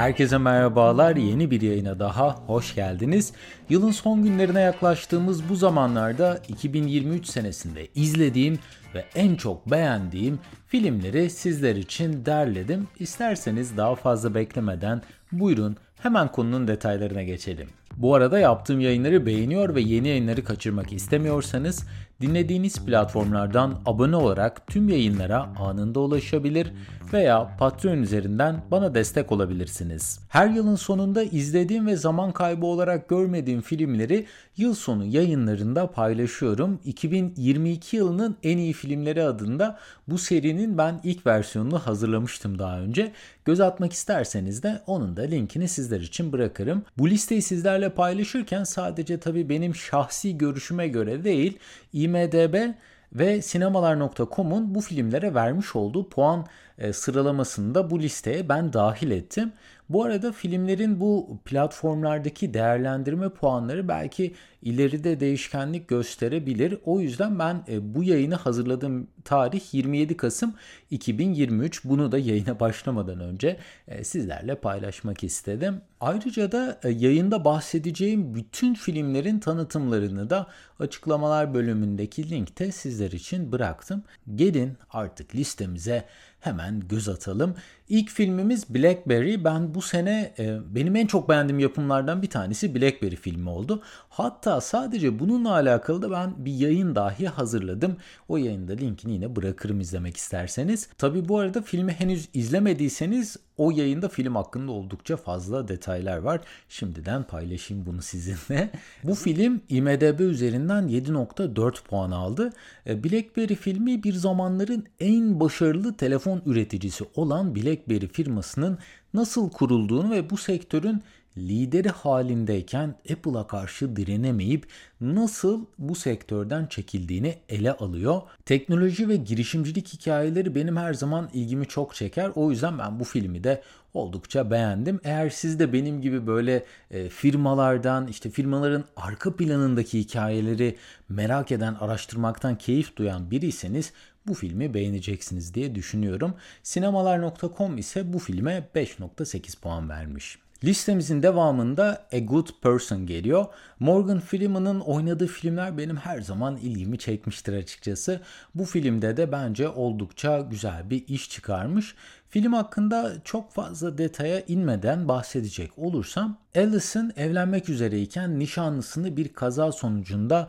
Herkese merhabalar. Yeni bir yayına daha hoş geldiniz. Yılın son günlerine yaklaştığımız bu zamanlarda 2023 senesinde izlediğim ve en çok beğendiğim filmleri sizler için derledim. İsterseniz daha fazla beklemeden buyurun hemen konunun detaylarına geçelim. Bu arada yaptığım yayınları beğeniyor ve yeni yayınları kaçırmak istemiyorsanız dinlediğiniz platformlardan abone olarak tüm yayınlara anında ulaşabilir veya Patreon üzerinden bana destek olabilirsiniz. Her yılın sonunda izlediğim ve zaman kaybı olarak görmediğim filmleri yıl sonu yayınlarında paylaşıyorum. 2022 yılının en iyi filmleri adında bu serinin ben ilk versiyonunu hazırlamıştım daha önce. Göz atmak isterseniz de onun da linkini sizler için bırakırım. Bu listeyi sizlerle paylaşırken sadece tabii benim şahsi görüşüme göre değil, IMDB ve sinemalar.com'un bu filmlere vermiş olduğu puan e, sıralamasını da bu listeye ben dahil ettim. Bu arada filmlerin bu platformlardaki değerlendirme puanları belki ileride değişkenlik gösterebilir. O yüzden ben e, bu yayını hazırladığım tarih 27 Kasım 2023. Bunu da yayına başlamadan önce e, sizlerle paylaşmak istedim. Ayrıca da yayında bahsedeceğim bütün filmlerin tanıtımlarını da açıklamalar bölümündeki linkte sizler için bıraktım. Gelin artık listemize hemen göz atalım. İlk filmimiz Blackberry. Ben bu sene e, benim en çok beğendiğim yapımlardan bir tanesi Blackberry filmi oldu. Hatta sadece bununla alakalı da ben bir yayın dahi hazırladım. O yayında linkini yine bırakırım izlemek isterseniz. Tabi bu arada filmi henüz izlemediyseniz o yayında film hakkında oldukça fazla detaylar var. Şimdiden paylaşayım bunu sizinle. Bu film IMDB üzerinden 7.4 puan aldı. E, Blackberry filmi bir zamanların en başarılı telefon üreticisi olan BlackBerry firmasının nasıl kurulduğunu ve bu sektörün lideri halindeyken Apple'a karşı direnemeyip nasıl bu sektörden çekildiğini ele alıyor. Teknoloji ve girişimcilik hikayeleri benim her zaman ilgimi çok çeker. O yüzden ben bu filmi de oldukça beğendim. Eğer siz de benim gibi böyle e, firmalardan işte firmaların arka planındaki hikayeleri merak eden, araştırmaktan keyif duyan biriyseniz bu filmi beğeneceksiniz diye düşünüyorum. Sinemalar.com ise bu filme 5.8 puan vermiş. Listemizin devamında A Good Person geliyor. Morgan Freeman'ın oynadığı filmler benim her zaman ilgimi çekmiştir açıkçası. Bu filmde de bence oldukça güzel bir iş çıkarmış. Film hakkında çok fazla detaya inmeden bahsedecek olursam, Allison evlenmek üzereyken nişanlısını bir kaza sonucunda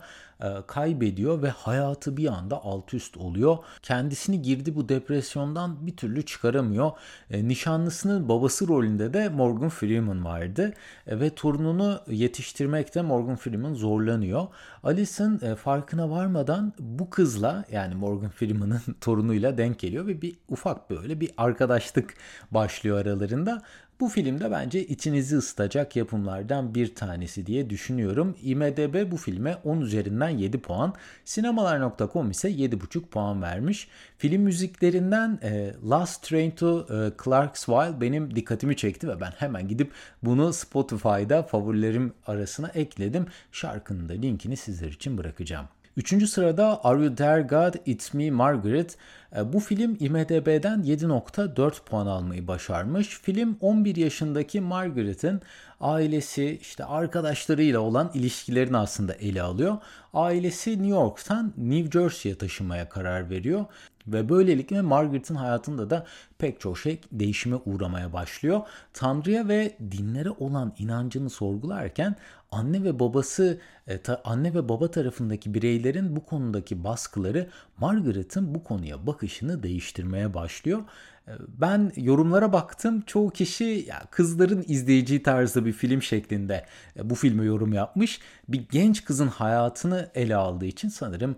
kaybediyor ve hayatı bir anda alt üst oluyor. Kendisini girdi bu depresyondan bir türlü çıkaramıyor. E, nişanlısının babası rolünde de Morgan Freeman vardı e, ve torununu yetiştirmekte Morgan Freeman zorlanıyor. Alison farkına varmadan bu kızla yani Morgan Freeman'ın torunuyla denk geliyor ve bir ufak böyle bir arkadaşlık başlıyor aralarında. Bu filmde bence içinizi ısıtacak yapımlardan bir tanesi diye düşünüyorum. IMDB bu filme 10 üzerinden 7 puan, sinemalar.com ise 7,5 puan vermiş. Film müziklerinden e, Last Train to e, Clarksville benim dikkatimi çekti ve ben hemen gidip bunu Spotify'da favorilerim arasına ekledim. Şarkının da linkini sizler için bırakacağım. Üçüncü sırada Are You There God It's Me Margaret. E, bu film IMDB'den 7.4 puan almayı başarmış. Film 11 yaşındaki Margaret'in ailesi işte arkadaşlarıyla olan ilişkilerini aslında ele alıyor. Ailesi New York'tan New Jersey'ye taşınmaya karar veriyor. Ve böylelikle Margaret'ın hayatında da pek çok şey değişime uğramaya başlıyor. Tanrı'ya ve dinlere olan inancını sorgularken anne ve babası e, anne ve baba tarafındaki bireylerin bu konudaki baskıları Margaret'ın bu konuya bakışını değiştirmeye başlıyor. E, ben yorumlara baktım. Çoğu kişi ya kızların izleyeceği tarzda bir film şeklinde e, bu filme yorum yapmış. Bir genç kızın hayatını ele aldığı için sanırım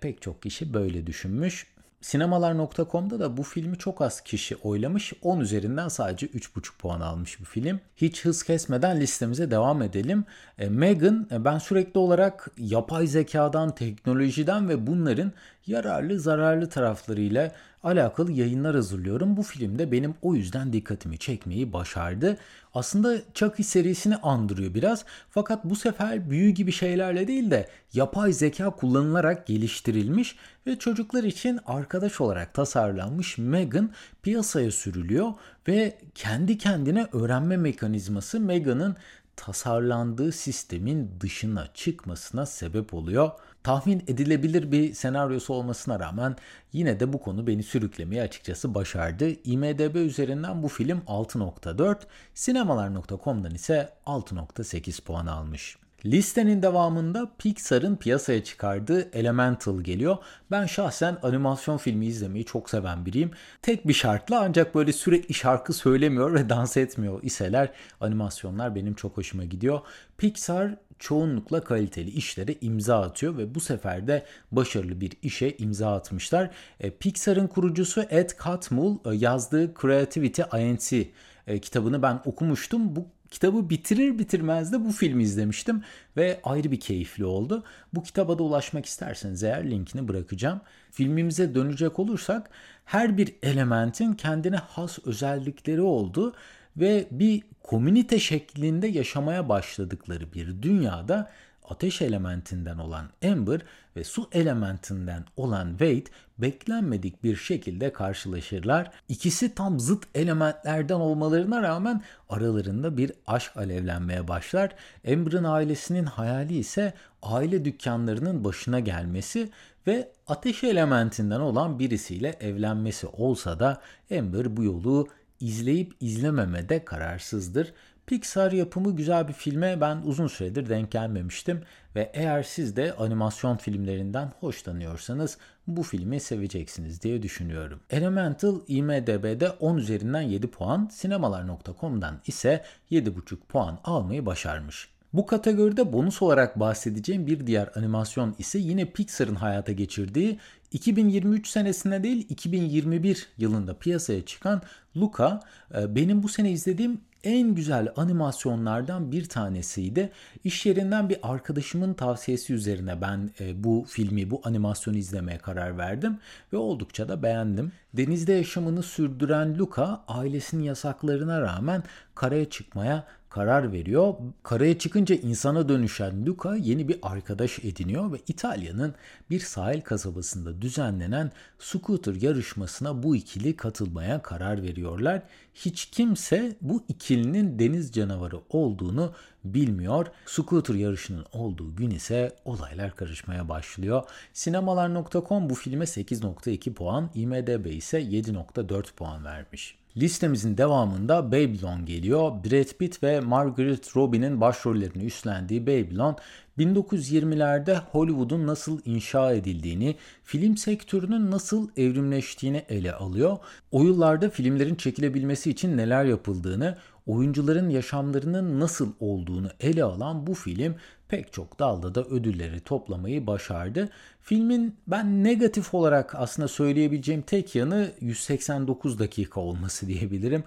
pek çok kişi böyle düşünmüş. Sinemalar.com'da da bu filmi çok az kişi oylamış. 10 üzerinden sadece 3,5 puan almış bu film. Hiç hız kesmeden listemize devam edelim. E, Megan e, ben sürekli olarak yapay zekadan, teknolojiden ve bunların yararlı zararlı taraflarıyla alakalı yayınlar hazırlıyorum. Bu filmde benim o yüzden dikkatimi çekmeyi başardı. Aslında Chucky serisini andırıyor biraz. Fakat bu sefer büyü gibi şeylerle değil de yapay zeka kullanılarak geliştirilmiş ve çocuklar için arkadaş olarak tasarlanmış Megan piyasaya sürülüyor ve kendi kendine öğrenme mekanizması Megan'ın tasarlandığı sistemin dışına çıkmasına sebep oluyor. Tahmin edilebilir bir senaryosu olmasına rağmen yine de bu konu beni sürüklemeye açıkçası başardı. IMDB üzerinden bu film 6.4, sinemalar.com'dan ise 6.8 puan almış. Listenin devamında Pixar'ın piyasaya çıkardığı Elemental geliyor. Ben şahsen animasyon filmi izlemeyi çok seven biriyim. Tek bir şartla ancak böyle sürekli şarkı söylemiyor ve dans etmiyor iseler animasyonlar benim çok hoşuma gidiyor. Pixar çoğunlukla kaliteli işlere imza atıyor ve bu sefer de başarılı bir işe imza atmışlar. E, Pixar'ın kurucusu Ed Catmull e, yazdığı Creativity INC e, kitabını ben okumuştum. Bu Kitabı bitirir bitirmez de bu filmi izlemiştim ve ayrı bir keyifli oldu. Bu kitaba da ulaşmak isterseniz eğer linkini bırakacağım. Filmimize dönecek olursak her bir elementin kendine has özellikleri oldu ve bir komünite şeklinde yaşamaya başladıkları bir dünyada ateş elementinden olan Amber ve su elementinden olan Wade beklenmedik bir şekilde karşılaşırlar. İkisi tam zıt elementlerden olmalarına rağmen aralarında bir aşk alevlenmeye başlar. Amber'ın ailesinin hayali ise aile dükkanlarının başına gelmesi ve ateş elementinden olan birisiyle evlenmesi olsa da Amber bu yolu izleyip izlememede kararsızdır. Pixar yapımı güzel bir filme ben uzun süredir denk gelmemiştim ve eğer siz de animasyon filmlerinden hoşlanıyorsanız bu filmi seveceksiniz diye düşünüyorum. Elemental IMDB'de 10 üzerinden 7 puan, sinemalar.com'dan ise 7,5 puan almayı başarmış. Bu kategoride bonus olarak bahsedeceğim bir diğer animasyon ise yine Pixar'ın hayata geçirdiği 2023 senesinde değil 2021 yılında piyasaya çıkan Luca. Ee, benim bu sene izlediğim en güzel animasyonlardan bir tanesiydi. İş yerinden bir arkadaşımın tavsiyesi üzerine ben e, bu filmi, bu animasyonu izlemeye karar verdim ve oldukça da beğendim. Denizde yaşamını sürdüren Luca ailesinin yasaklarına rağmen karaya çıkmaya karar veriyor. Karaya çıkınca insana dönüşen Luca yeni bir arkadaş ediniyor ve İtalya'nın bir sahil kasabasında düzenlenen scooter yarışmasına bu ikili katılmaya karar veriyorlar. Hiç kimse bu ikilinin deniz canavarı olduğunu bilmiyor. Scooter yarışının olduğu gün ise olaylar karışmaya başlıyor. Sinemalar.com bu filme 8.2 puan, IMDB ise 7.4 puan vermiş. Listemizin devamında Babylon geliyor. Brad Pitt ve Margaret Robbie'nin başrollerini üstlendiği Babylon 1920'lerde Hollywood'un nasıl inşa edildiğini, film sektörünün nasıl evrimleştiğini ele alıyor. O yıllarda filmlerin çekilebilmesi için neler yapıldığını, oyuncuların yaşamlarının nasıl olduğunu ele alan bu film pek çok dalda da ödülleri toplamayı başardı. Filmin ben negatif olarak aslında söyleyebileceğim tek yanı 189 dakika olması diyebilirim.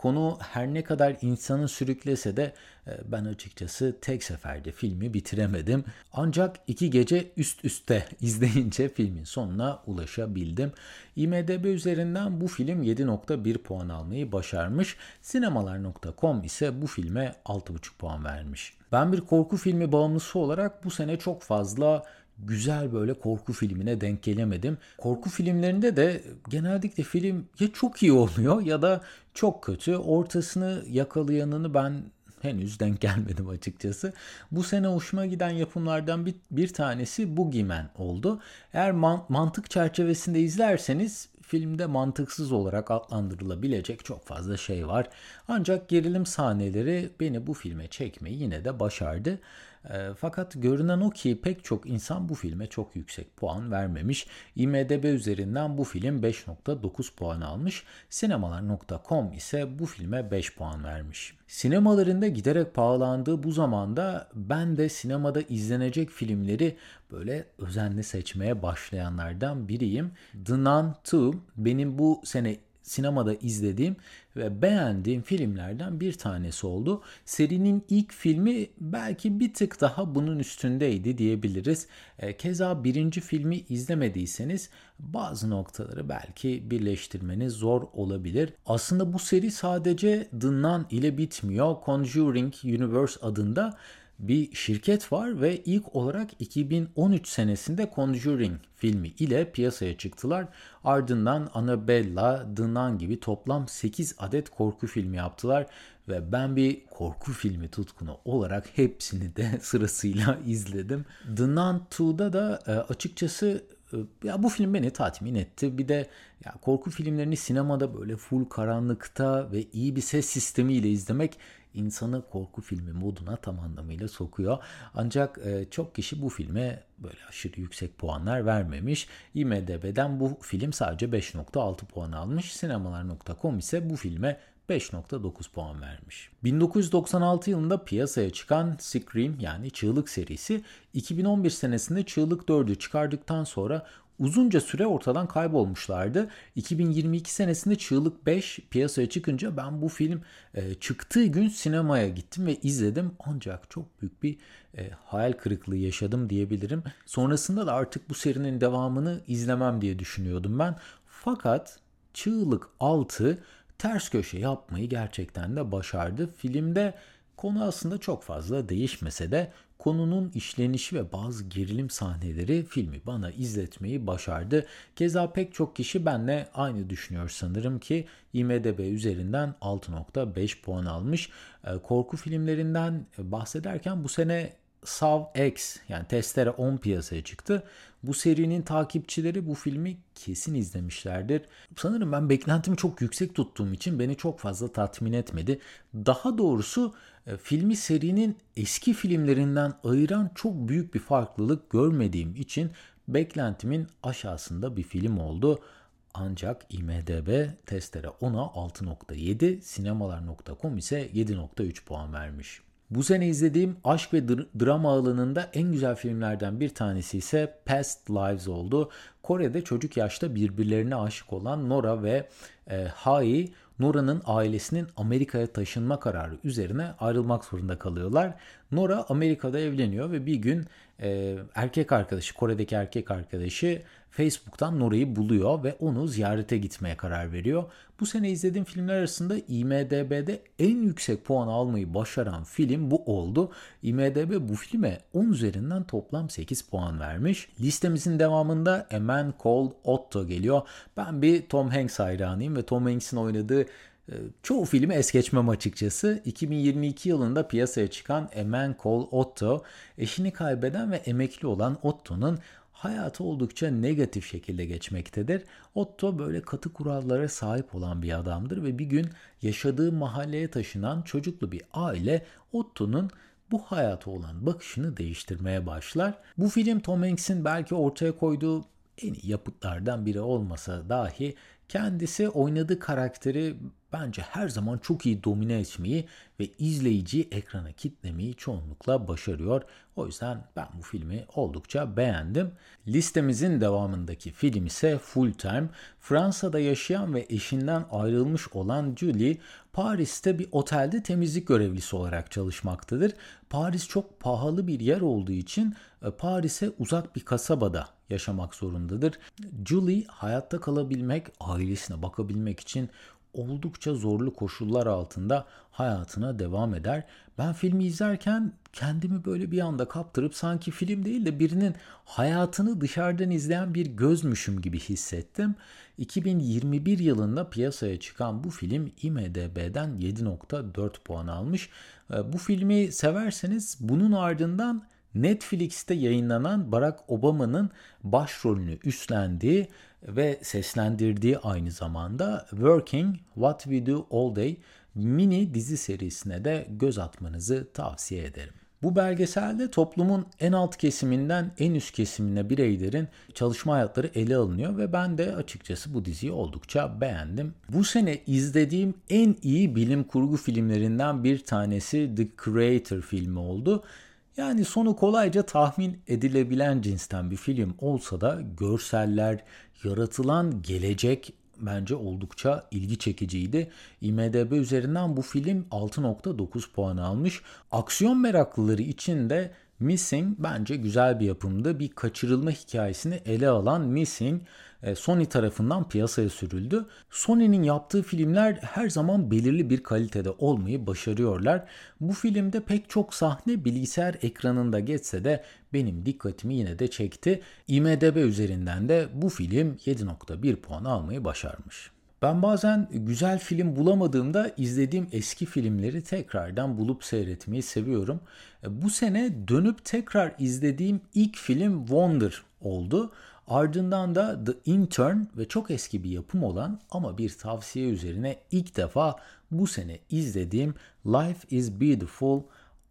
Konu her ne kadar insanı sürüklese de e, ben açıkçası tek seferde filmi bitiremedim. Ancak iki gece üst üste izleyince filmin sonuna ulaşabildim. IMDB üzerinden bu film 7.1 puan almayı başarmış. Sinemalar.com ise bu filme 6.5 puan vermiş. Ben bir korku filmi bağımlısı olarak bu sene çok fazla güzel böyle korku filmine denk gelemedim. Korku filmlerinde de genellikle film ya çok iyi oluyor ya da çok kötü. Ortasını yakalayanını ben henüz denk gelmedim açıkçası. Bu sene hoşuma giden yapımlardan bir, bir tanesi Boogeyman oldu. Eğer man, mantık çerçevesinde izlerseniz filmde mantıksız olarak adlandırılabilecek çok fazla şey var. Ancak gerilim sahneleri beni bu filme çekmeyi yine de başardı. E, fakat görünen o ki pek çok insan bu filme çok yüksek puan vermemiş. IMDB üzerinden bu film 5.9 puan almış. Sinemalar.com ise bu filme 5 puan vermiş. Sinemalarında giderek pahalandığı bu zamanda ben de sinemada izlenecek filmleri böyle özenli seçmeye başlayanlardan biriyim. The Nun 2 benim bu sene sinemada izlediğim ve beğendiğim filmlerden bir tanesi oldu. Serinin ilk filmi belki bir tık daha bunun üstündeydi diyebiliriz. E, keza birinci filmi izlemediyseniz bazı noktaları belki birleştirmeniz zor olabilir. Aslında bu seri sadece The Nun ile bitmiyor. Conjuring Universe adında bir şirket var ve ilk olarak 2013 senesinde Conjuring filmi ile piyasaya çıktılar. Ardından Annabella, The Nun gibi toplam 8 adet korku filmi yaptılar ve ben bir korku filmi tutkunu olarak hepsini de sırasıyla izledim. The Nun 2'da da e, açıkçası e, ya bu film beni tatmin etti. Bir de ya korku filmlerini sinemada böyle full karanlıkta ve iyi bir ses sistemiyle izlemek insanı korku filmi moduna tam anlamıyla sokuyor. Ancak e, çok kişi bu filme böyle aşırı yüksek puanlar vermemiş. IMDB'den bu film sadece 5.6 puan almış. Sinemalar.com ise bu filme 5.9 puan vermiş. 1996 yılında piyasaya çıkan Scream yani Çığlık serisi 2011 senesinde Çığlık 4'ü çıkardıktan sonra uzunca süre ortadan kaybolmuşlardı. 2022 senesinde Çığlık 5 piyasaya çıkınca ben bu film e, çıktığı gün sinemaya gittim ve izledim. Ancak çok büyük bir e, hayal kırıklığı yaşadım diyebilirim. Sonrasında da artık bu serinin devamını izlemem diye düşünüyordum ben. Fakat Çığlık 6 ters köşe yapmayı gerçekten de başardı. Filmde konu aslında çok fazla değişmese de konunun işlenişi ve bazı gerilim sahneleri filmi bana izletmeyi başardı. Keza pek çok kişi benle aynı düşünüyor sanırım ki IMDB üzerinden 6.5 puan almış. Ee, korku filmlerinden bahsederken bu sene Saw X yani Testere 10 piyasaya çıktı. Bu serinin takipçileri bu filmi kesin izlemişlerdir. Sanırım ben beklentimi çok yüksek tuttuğum için beni çok fazla tatmin etmedi. Daha doğrusu e, filmi serinin eski filmlerinden ayıran çok büyük bir farklılık görmediğim için beklentimin aşağısında bir film oldu. Ancak IMDB testere 10'a 6.7, sinemalar.com ise 7.3 puan vermiş. Bu sene izlediğim aşk ve dr- drama alanında en güzel filmlerden bir tanesi ise Past Lives oldu. Kore'de çocuk yaşta birbirlerine aşık olan Nora ve e, Hai, Nora'nın ailesinin Amerika'ya taşınma kararı üzerine ayrılmak zorunda kalıyorlar. Nora Amerika'da evleniyor ve bir gün e, erkek arkadaşı, Kore'deki erkek arkadaşı Facebook'tan Nora'yı buluyor ve onu ziyarete gitmeye karar veriyor. Bu sene izlediğim filmler arasında IMDB'de en yüksek puan almayı başaran film bu oldu. IMDB bu filme 10 üzerinden toplam 8 puan vermiş. Listemizin devamında A Man Called Otto geliyor. Ben bir Tom Hanks hayranıyım ve Tom Hanks'in oynadığı e, çoğu filmi es geçmem açıkçası. 2022 yılında piyasaya çıkan A Man Called Otto, eşini kaybeden ve emekli olan Otto'nun hayatı oldukça negatif şekilde geçmektedir. Otto böyle katı kurallara sahip olan bir adamdır ve bir gün yaşadığı mahalleye taşınan çocuklu bir aile Otto'nun bu hayata olan bakışını değiştirmeye başlar. Bu film Tom Hanks'in belki ortaya koyduğu en iyi yapıtlardan biri olmasa dahi kendisi oynadığı karakteri bence her zaman çok iyi domine etmeyi ve izleyiciyi ekrana kitlemeyi çoğunlukla başarıyor. O yüzden ben bu filmi oldukça beğendim. Listemizin devamındaki film ise Full Time. Fransa'da yaşayan ve eşinden ayrılmış olan Julie, Paris'te bir otelde temizlik görevlisi olarak çalışmaktadır. Paris çok pahalı bir yer olduğu için e, Paris'e uzak bir kasabada yaşamak zorundadır. Julie hayatta kalabilmek, ailesine bakabilmek için oldukça zorlu koşullar altında hayatına devam eder. Ben filmi izlerken kendimi böyle bir anda kaptırıp sanki film değil de birinin hayatını dışarıdan izleyen bir gözmüşüm gibi hissettim. 2021 yılında piyasaya çıkan bu film IMDB'den 7.4 puan almış. Ee, bu filmi severseniz bunun ardından Netflix'te yayınlanan Barack Obama'nın başrolünü üstlendiği ve seslendirdiği aynı zamanda Working What We Do All Day mini dizi serisine de göz atmanızı tavsiye ederim. Bu belgeselde toplumun en alt kesiminden en üst kesimine bireylerin çalışma hayatları ele alınıyor ve ben de açıkçası bu diziyi oldukça beğendim. Bu sene izlediğim en iyi bilim kurgu filmlerinden bir tanesi The Creator filmi oldu. Yani sonu kolayca tahmin edilebilen cinsten bir film olsa da görseller, yaratılan gelecek bence oldukça ilgi çekiciydi. IMDB üzerinden bu film 6.9 puan almış. Aksiyon meraklıları için de Missing bence güzel bir yapımdı. Bir kaçırılma hikayesini ele alan Missing e, Sony tarafından piyasaya sürüldü. Sony'nin yaptığı filmler her zaman belirli bir kalitede olmayı başarıyorlar. Bu filmde pek çok sahne bilgisayar ekranında geçse de benim dikkatimi yine de çekti. IMDB üzerinden de bu film 7.1 puan almayı başarmış. Ben bazen güzel film bulamadığımda izlediğim eski filmleri tekrardan bulup seyretmeyi seviyorum. E, bu sene dönüp tekrar izlediğim ilk film Wonder oldu. Ardından da The Intern ve çok eski bir yapım olan ama bir tavsiye üzerine ilk defa bu sene izlediğim Life is Beautiful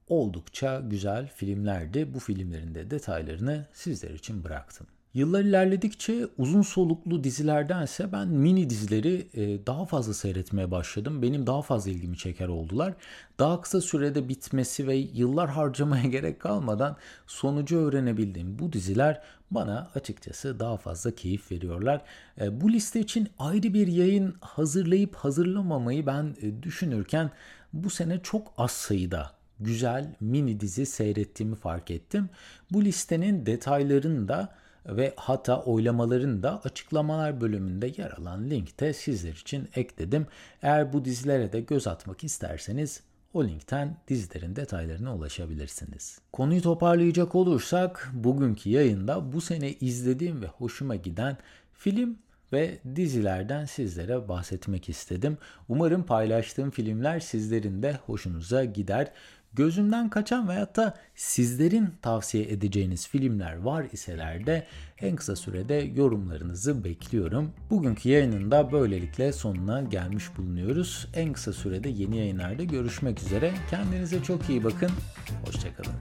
oldukça güzel filmlerdi. Bu filmlerin de detaylarını sizler için bıraktım. Yıllar ilerledikçe uzun soluklu dizilerdense ben mini dizileri e, daha fazla seyretmeye başladım. Benim daha fazla ilgimi çeker oldular. Daha kısa sürede bitmesi ve yıllar harcamaya gerek kalmadan sonucu öğrenebildiğim bu diziler bana açıkçası daha fazla keyif veriyorlar. E, bu liste için ayrı bir yayın hazırlayıp hazırlamamayı ben e, düşünürken bu sene çok az sayıda güzel mini dizi seyrettiğimi fark ettim. Bu listenin detaylarını da ve hatta oylamaların da açıklamalar bölümünde yer alan linkte sizler için ekledim. Eğer bu dizilere de göz atmak isterseniz o linkten dizilerin detaylarına ulaşabilirsiniz. Konuyu toparlayacak olursak bugünkü yayında bu sene izlediğim ve hoşuma giden film ve dizilerden sizlere bahsetmek istedim. Umarım paylaştığım filmler sizlerin de hoşunuza gider gözümden kaçan veyahut da sizlerin tavsiye edeceğiniz filmler var iseler de en kısa sürede yorumlarınızı bekliyorum. Bugünkü yayının da böylelikle sonuna gelmiş bulunuyoruz. En kısa sürede yeni yayınlarda görüşmek üzere. Kendinize çok iyi bakın. Hoşçakalın.